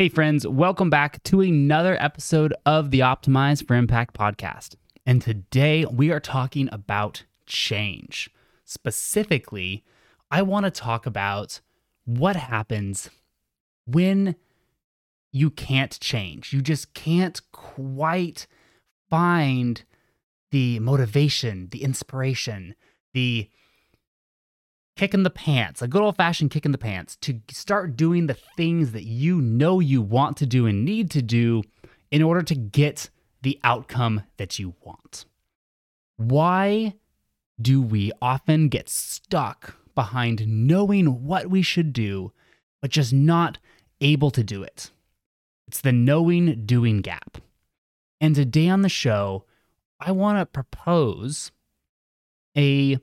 Hey, friends, welcome back to another episode of the Optimize for Impact podcast. And today we are talking about change. Specifically, I want to talk about what happens when you can't change. You just can't quite find the motivation, the inspiration, the kick in the pants, a good old fashioned kick in the pants to start doing the things that you know you want to do and need to do in order to get the outcome that you want. Why do we often get stuck behind knowing what we should do, but just not able to do it? It's the knowing doing gap. And today on the show, I want to propose a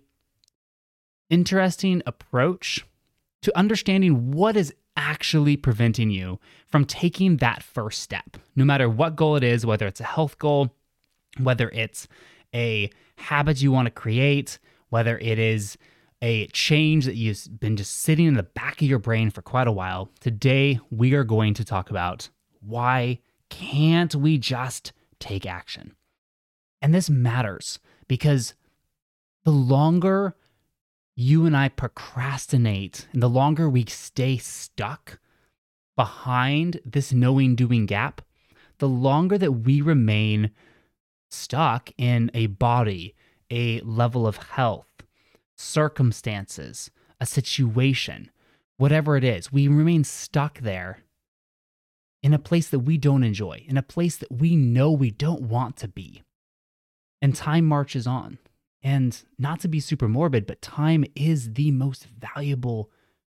interesting approach to understanding what is actually preventing you from taking that first step, no matter what goal it is, whether it's a health goal, whether it's a habit you want to create, whether it is a change that you've been just sitting in the back of your brain for quite a while. Today, we are going to talk about why can't we just take action? And this matters because the longer you and I procrastinate, and the longer we stay stuck behind this knowing doing gap, the longer that we remain stuck in a body, a level of health, circumstances, a situation, whatever it is, we remain stuck there in a place that we don't enjoy, in a place that we know we don't want to be. And time marches on. And not to be super morbid, but time is the most valuable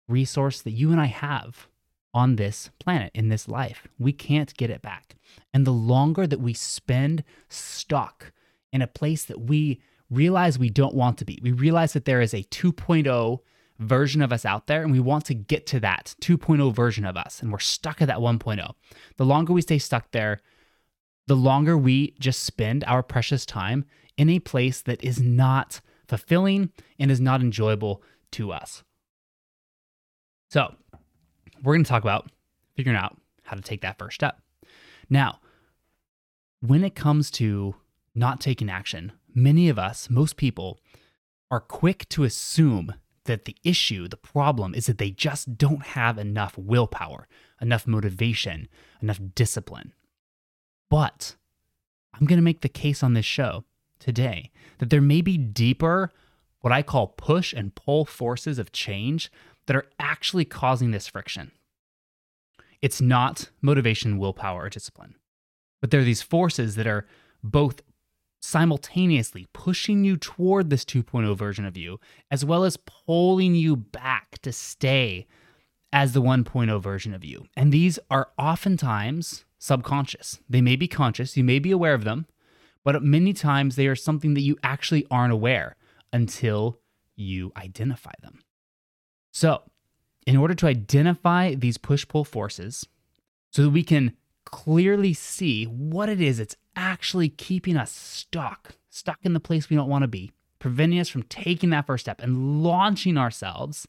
resource that you and I have on this planet, in this life. We can't get it back. And the longer that we spend stuck in a place that we realize we don't want to be, we realize that there is a 2.0 version of us out there and we want to get to that 2.0 version of us and we're stuck at that 1.0. The longer we stay stuck there, the longer we just spend our precious time in a place that is not fulfilling and is not enjoyable to us. So, we're going to talk about figuring out how to take that first step. Now, when it comes to not taking action, many of us, most people, are quick to assume that the issue, the problem, is that they just don't have enough willpower, enough motivation, enough discipline. But I'm going to make the case on this show today that there may be deeper, what I call push and pull forces of change that are actually causing this friction. It's not motivation, willpower, or discipline, but there are these forces that are both simultaneously pushing you toward this 2.0 version of you, as well as pulling you back to stay as the 1.0 version of you. And these are oftentimes subconscious. They may be conscious, you may be aware of them, but many times they are something that you actually aren't aware until you identify them. So, in order to identify these push pull forces, so that we can clearly see what it is that's actually keeping us stuck, stuck in the place we don't want to be, preventing us from taking that first step and launching ourselves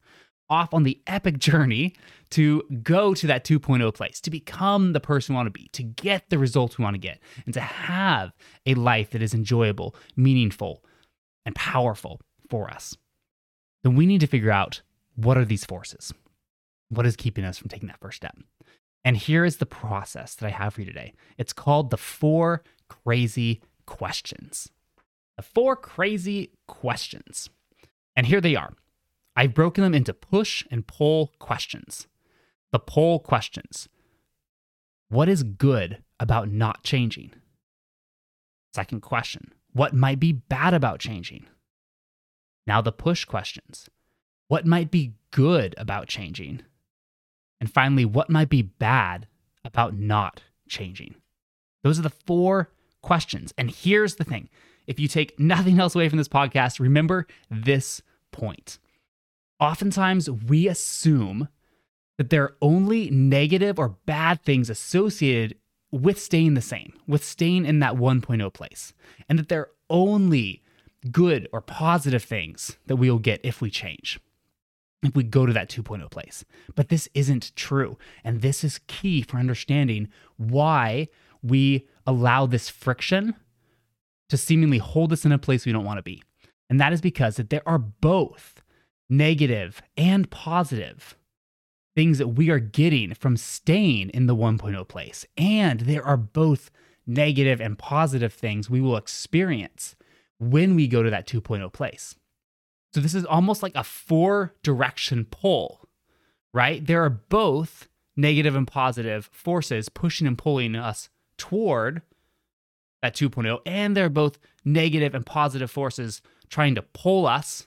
off on the epic journey to go to that 2.0 place, to become the person we want to be, to get the results we want to get, and to have a life that is enjoyable, meaningful, and powerful for us, then we need to figure out what are these forces? What is keeping us from taking that first step? And here is the process that I have for you today. It's called the four crazy questions. The four crazy questions. And here they are. I've broken them into push and pull questions. The pull questions What is good about not changing? Second question What might be bad about changing? Now, the push questions What might be good about changing? And finally, what might be bad about not changing? Those are the four questions. And here's the thing if you take nothing else away from this podcast, remember this point oftentimes we assume that there are only negative or bad things associated with staying the same, with staying in that 1.0 place, and that there are only good or positive things that we will get if we change. if we go to that 2.0 place. But this isn't true. And this is key for understanding why we allow this friction to seemingly hold us in a place we don't want to be. And that is because that there are both negative and positive things that we are getting from staying in the 1.0 place. And there are both negative and positive things we will experience when we go to that 2.0 place. So this is almost like a four direction pull, right? There are both negative and positive forces pushing and pulling us toward that 2.0, and they're both negative and positive forces trying to pull us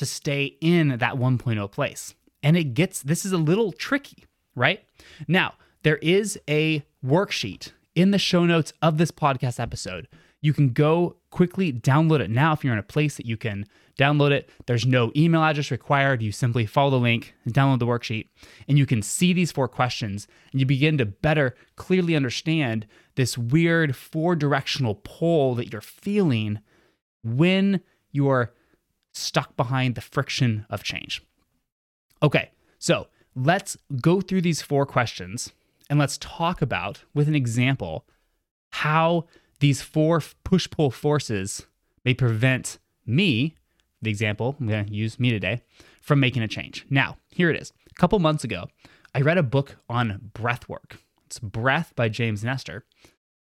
to stay in that 1.0 place. And it gets this is a little tricky, right? Now, there is a worksheet in the show notes of this podcast episode. You can go quickly download it now if you're in a place that you can download it. There's no email address required. You simply follow the link and download the worksheet, and you can see these four questions and you begin to better clearly understand this weird four directional pull that you're feeling when you're stuck behind the friction of change. Okay, so let's go through these four questions and let's talk about, with an example, how these four push pull forces may prevent me, the example, I'm going to use me today, from making a change. Now, here it is. A couple months ago, I read a book on breath work. It's Breath by James Nestor.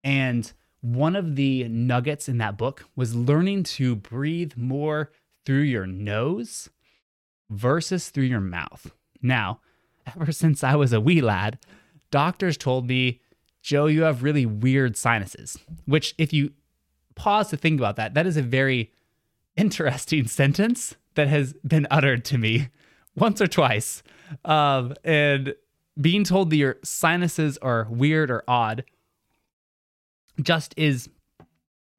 And one of the nuggets in that book was learning to breathe more through your nose versus through your mouth. Now, ever since I was a wee lad, doctors told me, Joe, you have really weird sinuses, which, if you pause to think about that, that is a very interesting sentence that has been uttered to me once or twice. Um, and being told that your sinuses are weird or odd just is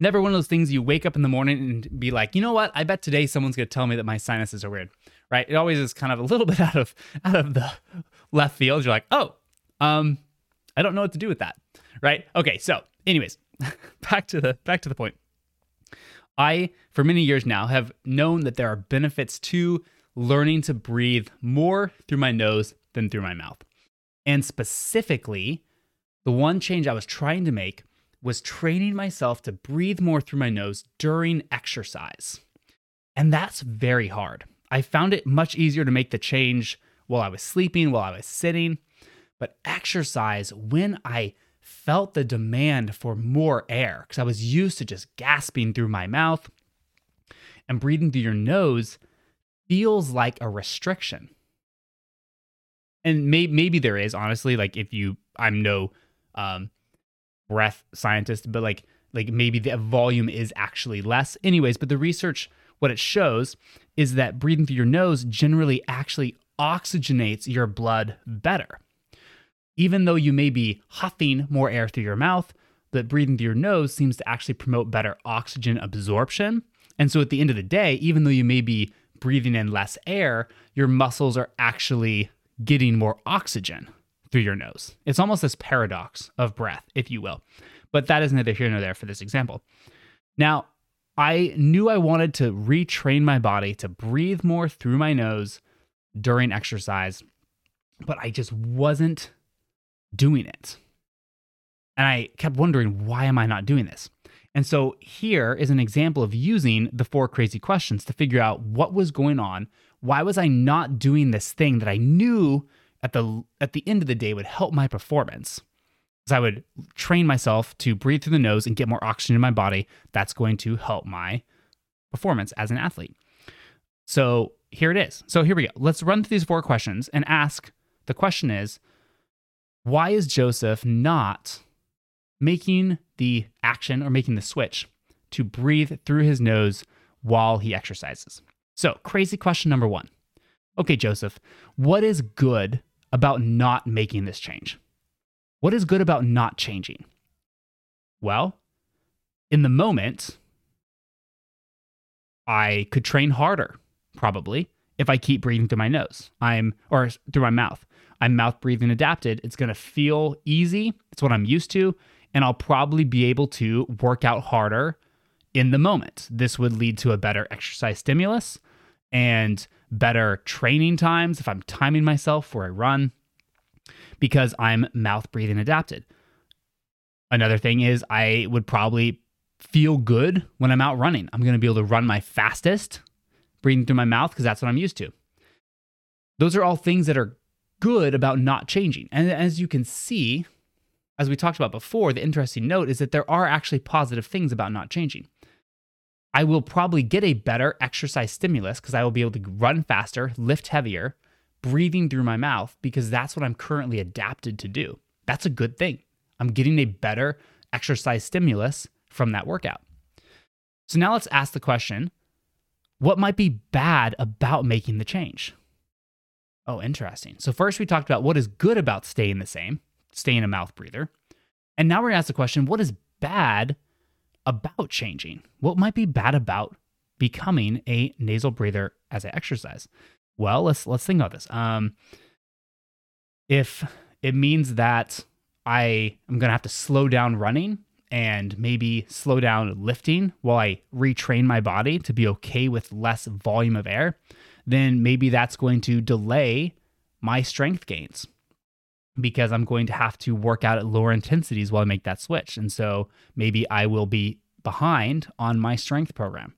never one of those things you wake up in the morning and be like, you know what? I bet today someone's going to tell me that my sinuses are weird, right? It always is kind of a little bit out of out of the left field. You're like, oh, um, I don't know what to do with that, right? Okay, so anyways, back to the back to the point. I, for many years now, have known that there are benefits to learning to breathe more through my nose than through my mouth. And specifically, the one change I was trying to make was training myself to breathe more through my nose during exercise. And that's very hard. I found it much easier to make the change while I was sleeping, while I was sitting. But exercise, when I felt the demand for more air, because I was used to just gasping through my mouth and breathing through your nose, feels like a restriction. And may, maybe there is, honestly, like if you, I'm no um, breath scientist, but like like maybe the volume is actually less. Anyways, but the research what it shows is that breathing through your nose generally actually oxygenates your blood better. Even though you may be huffing more air through your mouth, that breathing through your nose seems to actually promote better oxygen absorption. And so at the end of the day, even though you may be breathing in less air, your muscles are actually getting more oxygen through your nose. It's almost this paradox of breath, if you will. But that is neither here nor there for this example. Now, I knew I wanted to retrain my body to breathe more through my nose during exercise, but I just wasn't doing it. And I kept wondering, why am I not doing this? And so here is an example of using the four crazy questions to figure out what was going on. Why was I not doing this thing that I knew at the at the end of the day would help my performance. As I would train myself to breathe through the nose and get more oxygen in my body, that's going to help my performance as an athlete. So here it is. So here we go. Let's run through these four questions and ask the question is why is Joseph not making the action or making the switch to breathe through his nose while he exercises? So, crazy question number one. Okay, Joseph, what is good about not making this change? What is good about not changing? Well, in the moment, I could train harder, probably, if I keep breathing through my nose. I'm or through my mouth. I'm mouth breathing adapted. It's going to feel easy. It's what I'm used to, and I'll probably be able to work out harder in the moment. This would lead to a better exercise stimulus and better training times if I'm timing myself for a run because I'm mouth breathing adapted. Another thing is, I would probably feel good when I'm out running. I'm going to be able to run my fastest breathing through my mouth because that's what I'm used to. Those are all things that are good about not changing. And as you can see, as we talked about before, the interesting note is that there are actually positive things about not changing. I will probably get a better exercise stimulus because I will be able to run faster, lift heavier, breathing through my mouth because that's what I'm currently adapted to do. That's a good thing. I'm getting a better exercise stimulus from that workout. So now let's ask the question what might be bad about making the change? Oh, interesting. So, first we talked about what is good about staying the same, staying a mouth breather. And now we're to ask the question what is bad about changing? What might be bad about becoming a nasal breather as I exercise? Well, let's let's think about this. Um, if it means that I am going to have to slow down running and maybe slow down lifting while I retrain my body to be okay with less volume of air, then maybe that's going to delay my strength gains because I'm going to have to work out at lower intensities while I make that switch. And so maybe I will be behind on my strength program.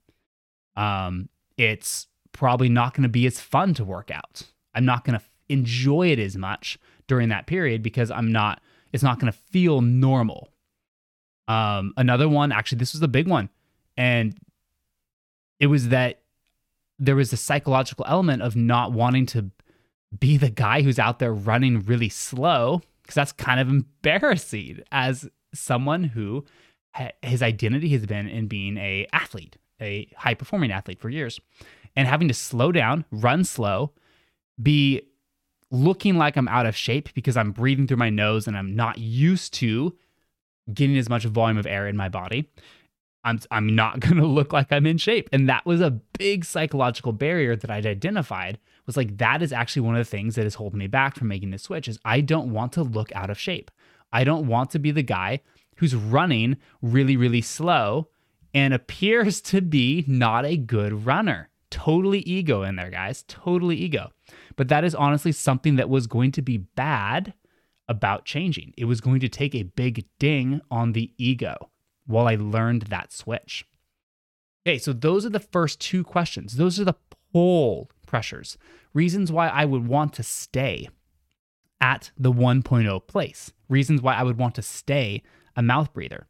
Um, it's probably not going to be as fun to work out. I'm not going to enjoy it as much during that period because I'm not, it's not going to feel normal. Um, another one, actually, this was a big one. And it was that there was a psychological element of not wanting to be the guy who's out there running really slow because that's kind of embarrassing as someone who ha- his identity has been in being a athlete, a high performing athlete for years, and having to slow down, run slow, be looking like I'm out of shape because I'm breathing through my nose and I'm not used to getting as much volume of air in my body. I'm I'm not going to look like I'm in shape. And that was a big psychological barrier that I'd identified was like that is actually one of the things that is holding me back from making this switch is I don't want to look out of shape. I don't want to be the guy who's running really really slow and appears to be not a good runner. Totally ego in there, guys. Totally ego. But that is honestly something that was going to be bad about changing. It was going to take a big ding on the ego while I learned that switch. Okay, so those are the first two questions. Those are the pull pressures, reasons why I would want to stay at the 1.0 place, reasons why I would want to stay a mouth breather.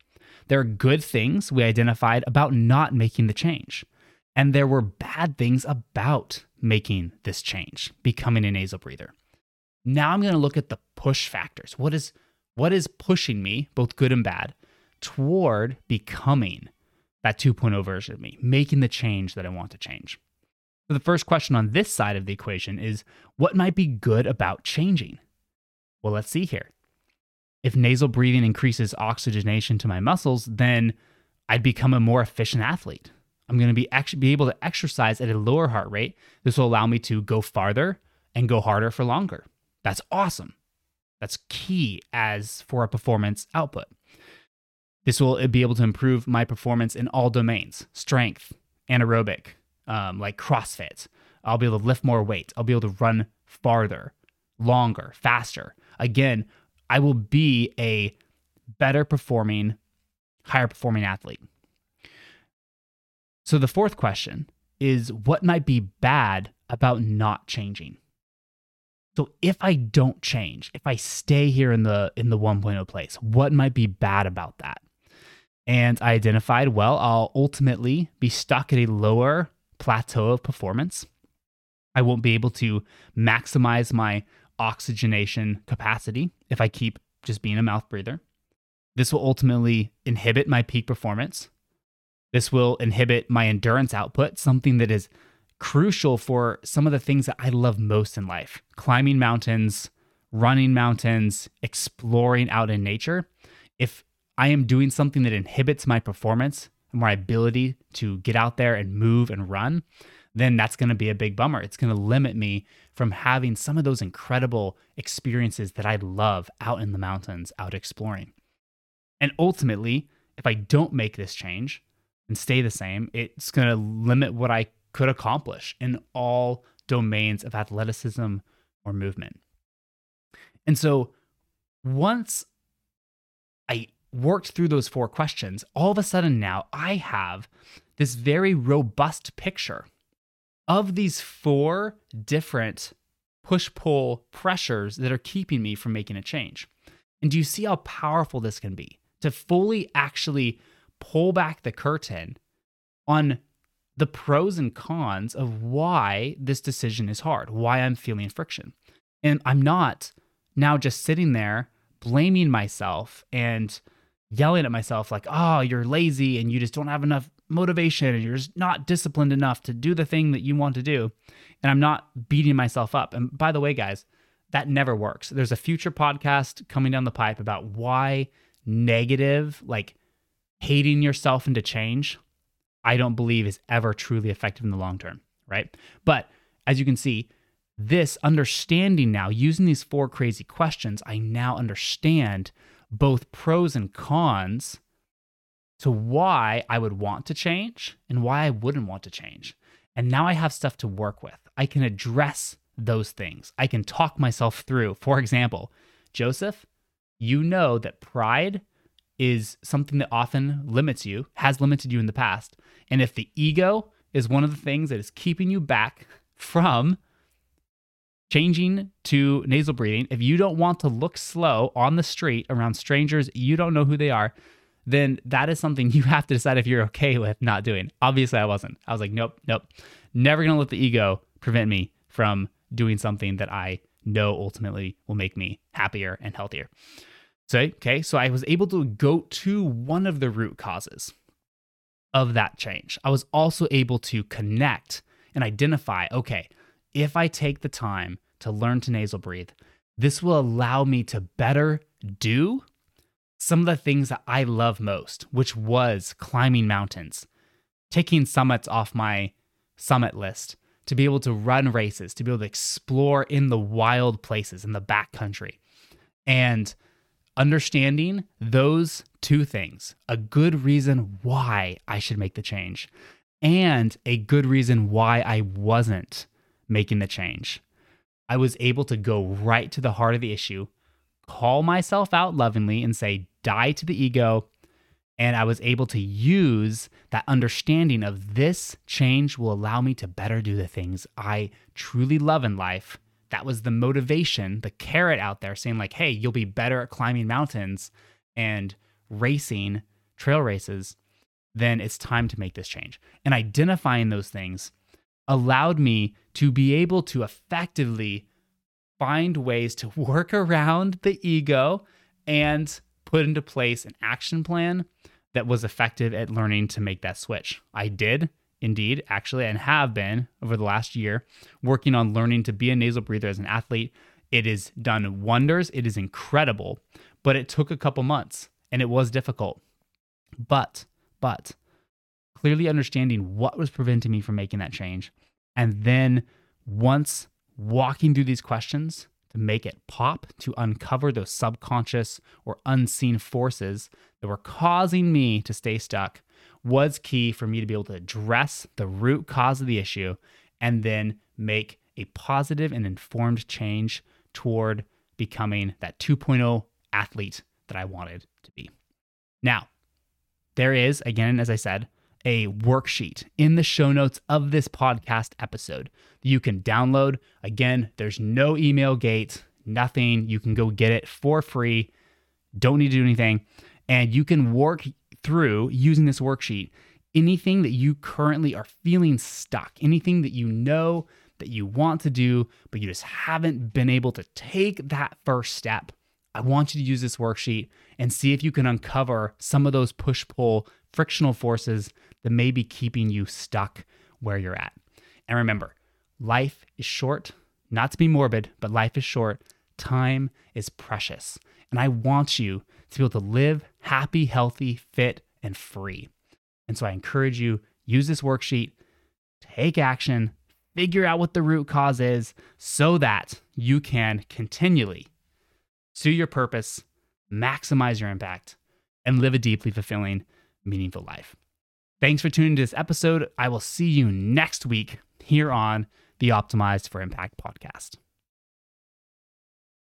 There are good things we identified about not making the change. And there were bad things about making this change, becoming a nasal breather. Now I'm going to look at the push factors. What is what is pushing me, both good and bad, toward becoming that 2.0 version of me, making the change that I want to change. The first question on this side of the equation is what might be good about changing? Well, let's see here. If nasal breathing increases oxygenation to my muscles, then I'd become a more efficient athlete. I'm going to be be able to exercise at a lower heart rate. This will allow me to go farther and go harder for longer. That's awesome. That's key as for a performance output. This will uh, be able to improve my performance in all domains strength, anaerobic, um, like CrossFit. I'll be able to lift more weight. I'll be able to run farther, longer, faster. Again, I will be a better performing, higher performing athlete. So the fourth question is what might be bad about not changing? So if I don't change, if I stay here in the in the 1.0 place, what might be bad about that? And I identified, well, I'll ultimately be stuck at a lower plateau of performance. I won't be able to maximize my oxygenation capacity if I keep just being a mouth breather. This will ultimately inhibit my peak performance. This will inhibit my endurance output, something that is crucial for some of the things that I love most in life climbing mountains, running mountains, exploring out in nature. If I am doing something that inhibits my performance my ability to get out there and move and run, then that's going to be a big bummer. It's going to limit me from having some of those incredible experiences that I love out in the mountains, out exploring. And ultimately, if I don't make this change and stay the same, it's going to limit what I could accomplish in all domains of athleticism or movement. And so once I worked through those four questions, all of a sudden now I have this very robust picture of these four different push pull pressures that are keeping me from making a change. And do you see how powerful this can be to fully actually pull back the curtain on the pros and cons of why this decision is hard, why I'm feeling friction. And I'm not now just sitting there blaming myself and yelling at myself like, oh, you're lazy and you just don't have enough motivation and you're just not disciplined enough to do the thing that you want to do. And I'm not beating myself up. And by the way, guys, that never works. There's a future podcast coming down the pipe about why negative, like hating yourself into change, I don't believe is ever truly effective in the long term, right? But as you can see, this understanding now, using these four crazy questions, I now understand both pros and cons to why I would want to change and why I wouldn't want to change. And now I have stuff to work with. I can address those things. I can talk myself through. For example, Joseph, you know that pride is something that often limits you, has limited you in the past. And if the ego is one of the things that is keeping you back from changing to nasal breathing, if you don't want to look slow on the street around strangers, you don't know who they are, then that is something you have to decide if you're okay with not doing. Obviously, I wasn't. I was like, nope, nope. Never to let the ego prevent me from doing something that I know ultimately will make me happier and healthier. So, okay, so I was able to go to one of the root causes of that change. I was also able to connect and identify okay, if I take the time to learn to nasal breathe, this will allow me to better do some of the things that I love most, which was climbing mountains, taking summits off my summit list, to be able to run races, to be able to explore in the wild places in the backcountry. And understanding those two things a good reason why I should make the change, and a good reason why I wasn't making the change. I was able to go right to the heart of the issue, call myself out lovingly, and say, die to the ego. And I was able to use that understanding of this change will allow me to better do the things I truly love in life that was the motivation, the carrot out there saying, like, hey, you'll be better at climbing mountains and racing trail races, then it's time to make this change. And identifying those things allowed me to be able to effectively find ways to work around the ego and put into place an action plan that was effective at learning to make that switch. I did indeed, actually, and have been over the last year, working on learning to be a nasal breather as an athlete. It has done wonders. It is incredible, but it took a couple months and it was difficult. But, but, clearly understanding what was preventing me from making that change. And then once walking through these questions to make it pop, to uncover those subconscious or unseen forces that were causing me to stay stuck, was key for me to be able to address the root cause of the issue and then make a positive and informed change toward becoming that 2.0 athlete that I wanted to be. Now, there is, again, as I said, a worksheet in the show notes of this podcast episode that you can download. Again, there's no email gate, nothing. You can go get it for free. Don't need to do anything. And you can work through using this worksheet anything that you currently are feeling stuck, anything that you know that you want to do, but you just haven't been able to take that first step. I want you to use this worksheet and see if you can uncover some of those push pull frictional forces that may be keeping you stuck where you're at. And remember, life is short, not to be morbid, but life is short. Time is precious. And I want you to be able to live happy, healthy, fit, and free. And so I encourage you use this worksheet, take action, figure out what the root cause is so that you can continually pursue your purpose, maximize your impact, and live a deeply fulfilling, meaningful life. Thanks for tuning to this episode. I will see you next week here on the Optimized for Impact podcast.